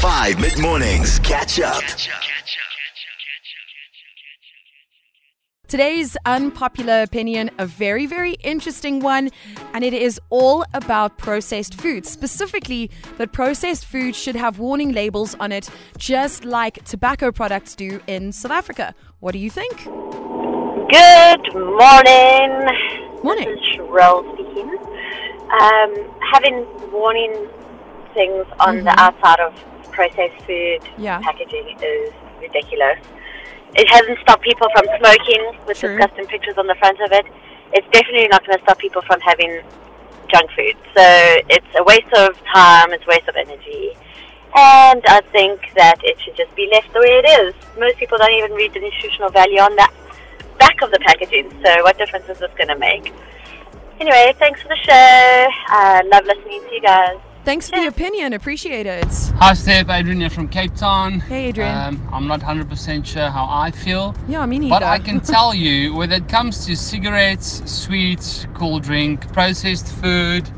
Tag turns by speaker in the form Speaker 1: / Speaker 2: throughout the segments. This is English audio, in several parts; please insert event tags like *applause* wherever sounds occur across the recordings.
Speaker 1: 5 mid mornings. Catch up.
Speaker 2: Today's unpopular opinion, a very, very interesting one, and it is all about processed food. Specifically, that processed food should have warning labels on it, just like tobacco products do in South Africa. What do you think?
Speaker 3: Good morning.
Speaker 2: Morning.
Speaker 3: This is Sherelle speaking. Um, having warning things on the outside of processed food
Speaker 2: Mm-hmm. Yeah.
Speaker 3: packaging is ridiculous. It hasn't stopped people from smoking with
Speaker 2: True.
Speaker 3: disgusting pictures on the front of it. It's definitely not going to stop people from having junk food. So it's a waste of time, it's a waste of energy. And I think that it should just be left the way it is. Most people don't even read the nutritional value on the back of the packaging. So what difference is this going to make? Anyway, thanks for the show. I love listening to you guys.
Speaker 2: Thanks for the opinion. Appreciate it.
Speaker 4: Hi Steph, Adrian here from Cape Town.
Speaker 2: Hey, Adrian.
Speaker 4: Um, I'm not 100% sure how I feel,
Speaker 2: Yeah, me neither.
Speaker 4: but I can *laughs* tell you when it comes to cigarettes, sweets, cool drink, processed food,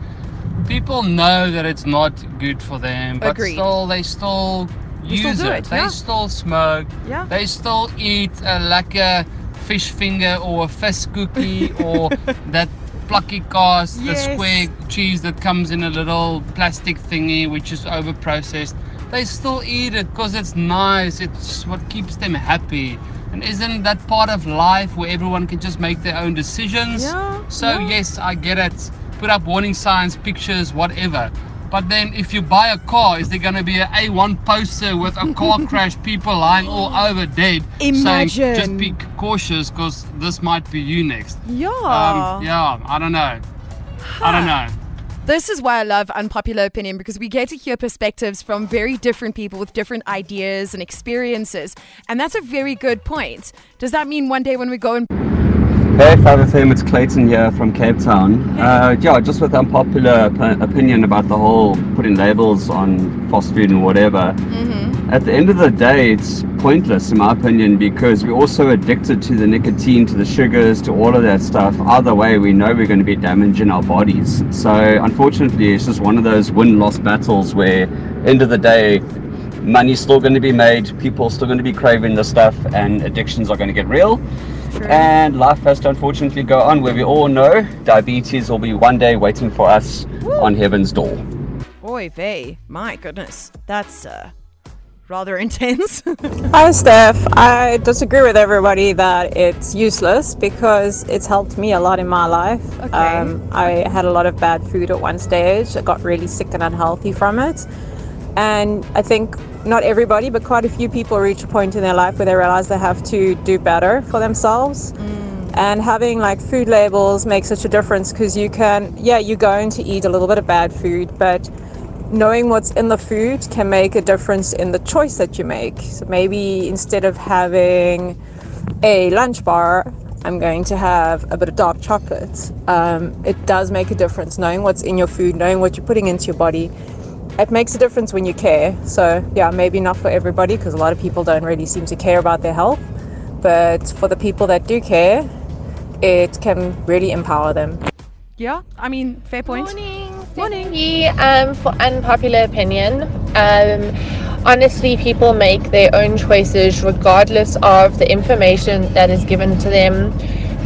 Speaker 4: people know that it's not good for them, but
Speaker 2: Agreed.
Speaker 4: still they still
Speaker 2: They still
Speaker 4: use
Speaker 2: do
Speaker 4: it.
Speaker 2: it,
Speaker 4: They
Speaker 2: yeah.
Speaker 4: still smoke.
Speaker 2: Yeah.
Speaker 4: They still eat a lekker fish finger or a fish cookie *laughs* or that plucky cast,
Speaker 2: Yes.
Speaker 4: the square cheese that comes in a little plastic thingy which is over processed. They still eat it because it's nice. It's what keeps them happy. And isn't that part of life where everyone can just make their own decisions?
Speaker 2: Yeah,
Speaker 4: So
Speaker 2: yeah.
Speaker 4: yes, I get it. Put up warning signs, pictures, whatever. But then if you buy a car, is there going to be a A1 poster with a car *laughs* crash, people lying all over dead, saying
Speaker 2: Imagine.
Speaker 4: just be cautious because this might be you next.
Speaker 2: yeah.
Speaker 4: Um, yeah, I don't know. I don't know.
Speaker 2: This is why I love unpopular opinion because we get to hear perspectives from very different people with different ideas and experiences. And that's a very good point. Does that mean one day when we go and
Speaker 5: Hey, 5FM, it's Clayton here from Cape Town. Uh, yeah, just with unpopular op- opinion about the whole putting labels on fast food and whatever. At the end of the day, it's pointless, in my opinion, because we're also addicted to the nicotine, to the sugars, to all of that stuff. Either way, we know we're going to be damaging our bodies. So, unfortunately, it's just one of those win loss battles where, end of the day, money's still going to be made, people are still going to be craving the stuff, and addictions are going to get real. And life has to unfortunately go on where we all know diabetes will be one day waiting for us on heaven's door.
Speaker 2: Oy vey, my goodness, that's uh, rather *laughs* intense.
Speaker 6: Hi, Steph. I disagree with everybody that it's useless because it's helped me a lot in my life.
Speaker 2: Okay.
Speaker 6: Um, I had a lot of bad food at one stage. I got really sick and unhealthy from it. And I think not everybody, but quite a few people reach a point in their life where they realize they have to do better for themselves. And having like food labels makes such a difference because you can, yeah, you're going to eat a little bit of bad food, but knowing what's in the food can make a difference in the choice that you make. So maybe instead of having a lunch bar, I'm going to have a bit of dark chocolate. Um, it does make a difference knowing what's in your food, knowing what you're putting into your body. It makes a difference when you care. So, yeah, maybe not for everybody because a lot of people don't really seem to care about their health. But for the people that do care, it can really empower them.
Speaker 2: yeah, I mean, fair point.
Speaker 7: Morning.
Speaker 2: Morning.
Speaker 7: Stephanie. Um, for unpopular opinion, um, honestly, people make their own choices regardless of the information that is given to them.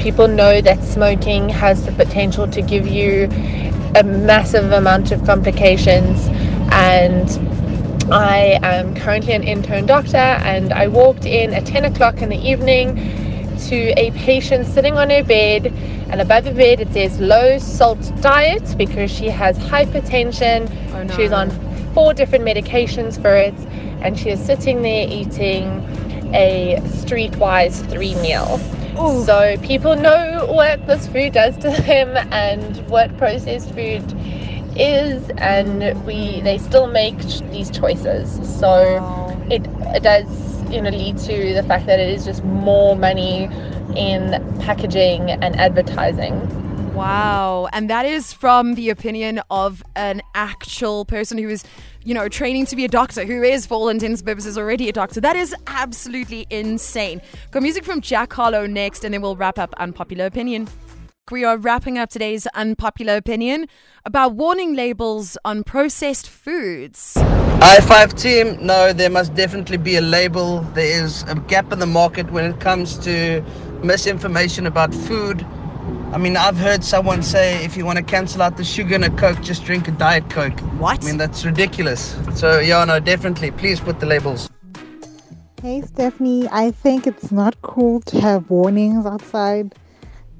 Speaker 7: People know that smoking has the potential to give you a massive amount of complications, and I am currently an intern doctor, and I walked in at 10 o'clock in the evening to a patient sitting on her bed, and above the bed it says low salt diet because she has hypertension.
Speaker 2: Oh, no.
Speaker 7: She's on four different medications for it, and she is sitting there eating a streetwise three meal.
Speaker 2: Ooh.
Speaker 7: So people know what this food does to them and what processed food is, and we they still make these choices. So
Speaker 2: Wow.
Speaker 7: it, it does you know lead to the fact that it is just more money in packaging and advertising.
Speaker 2: Wow. And that is from the opinion of an actual person who is, you know, training to be a doctor, who is, for all intents and purposes, already a doctor. That is absolutely insane. Got music from Jack Harlow next, and then we'll wrap up Unpopular Opinion. We are wrapping up today's unpopular opinion about warning labels on processed foods.
Speaker 8: I5 team, no, there must definitely be a label. There is a gap in the market when it comes to misinformation about food. I mean, I've heard someone say if you want to cancel out the sugar in a Coke, just drink a Diet Coke.
Speaker 2: What?
Speaker 8: I mean, that's ridiculous. So, yeah, no, definitely. Please put the labels.
Speaker 9: Hey Stephanie, I think it's not cool to have warnings outside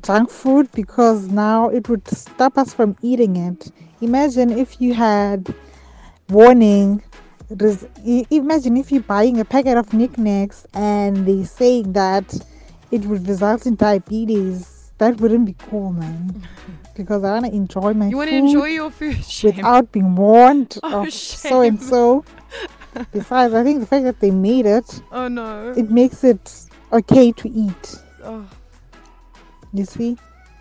Speaker 9: junk food because now it would stop us from eating it. Imagine if you had warning. Imagine if you're buying a packet of Nik Naks and they saying that it would result in diabetes. That wouldn't be cool, man. *laughs* Because I want to enjoy my
Speaker 2: You want to enjoy your food? *laughs* Shame.
Speaker 9: without being warned
Speaker 2: Oh,
Speaker 9: of so and so. *laughs* Besides, I think the fact that they made it
Speaker 2: Oh no.
Speaker 9: it makes it okay to eat.
Speaker 2: Oh.
Speaker 9: You see?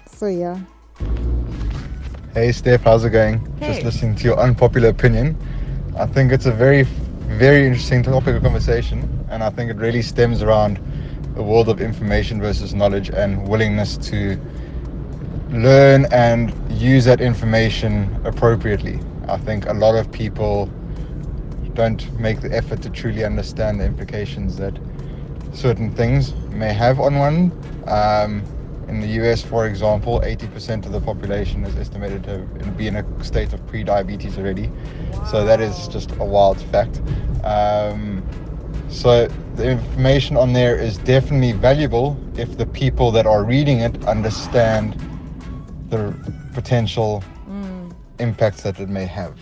Speaker 9: So yeah.
Speaker 10: Hey Steph, how's it going?
Speaker 2: Hey.
Speaker 10: Just listening to your unpopular opinion. I think it's a very, very interesting topic of conversation, and I think it really stems around the world of information versus knowledge and willingness to learn and use that information appropriately. I think a lot of people don't make the effort to truly understand the implications that certain things may have on one. Um, in the US, for example, 80% of the population is estimated to be in a state of pre-diabetes already. So that is just a wild fact. Um, so the information on there is definitely valuable if the people that are reading it understand the potential impacts that it may have.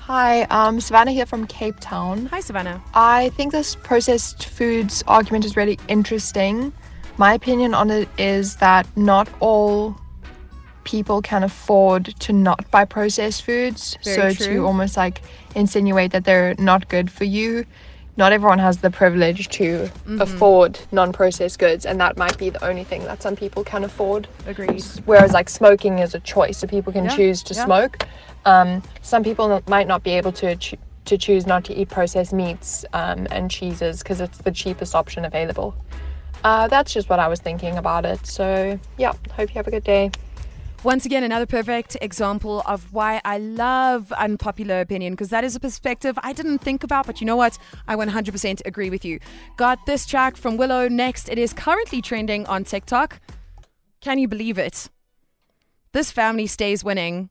Speaker 11: Hi, um, Savannah here from Cape Town.
Speaker 2: Hi, Savannah.
Speaker 11: I think this processed foods argument is really interesting. My opinion on it is that not all people can afford to not buy processed foods.
Speaker 2: Very
Speaker 11: so
Speaker 2: true.
Speaker 11: to almost like insinuate that they're not good for you. Not everyone has the privilege to
Speaker 2: Mm-hmm.
Speaker 11: afford non-processed goods, and that might be the only thing that some people can afford.
Speaker 2: Agreed.
Speaker 11: Whereas like smoking is a choice, so people can
Speaker 2: Yeah,
Speaker 11: choose to
Speaker 2: yeah.
Speaker 11: smoke. Um, some people might not be able to ch- to choose not to eat processed meats um, and cheeses because it's the cheapest option available. Uh, that's just what I was thinking about it. So yeah, hope you have a good day.
Speaker 2: Once again, another perfect example of why I love unpopular opinion because that is a perspective I didn't think about, but you know what? I 100% agree with you. Got this track from Willow next. It is currently trending on TikTok. Can you believe it? This family stays winning.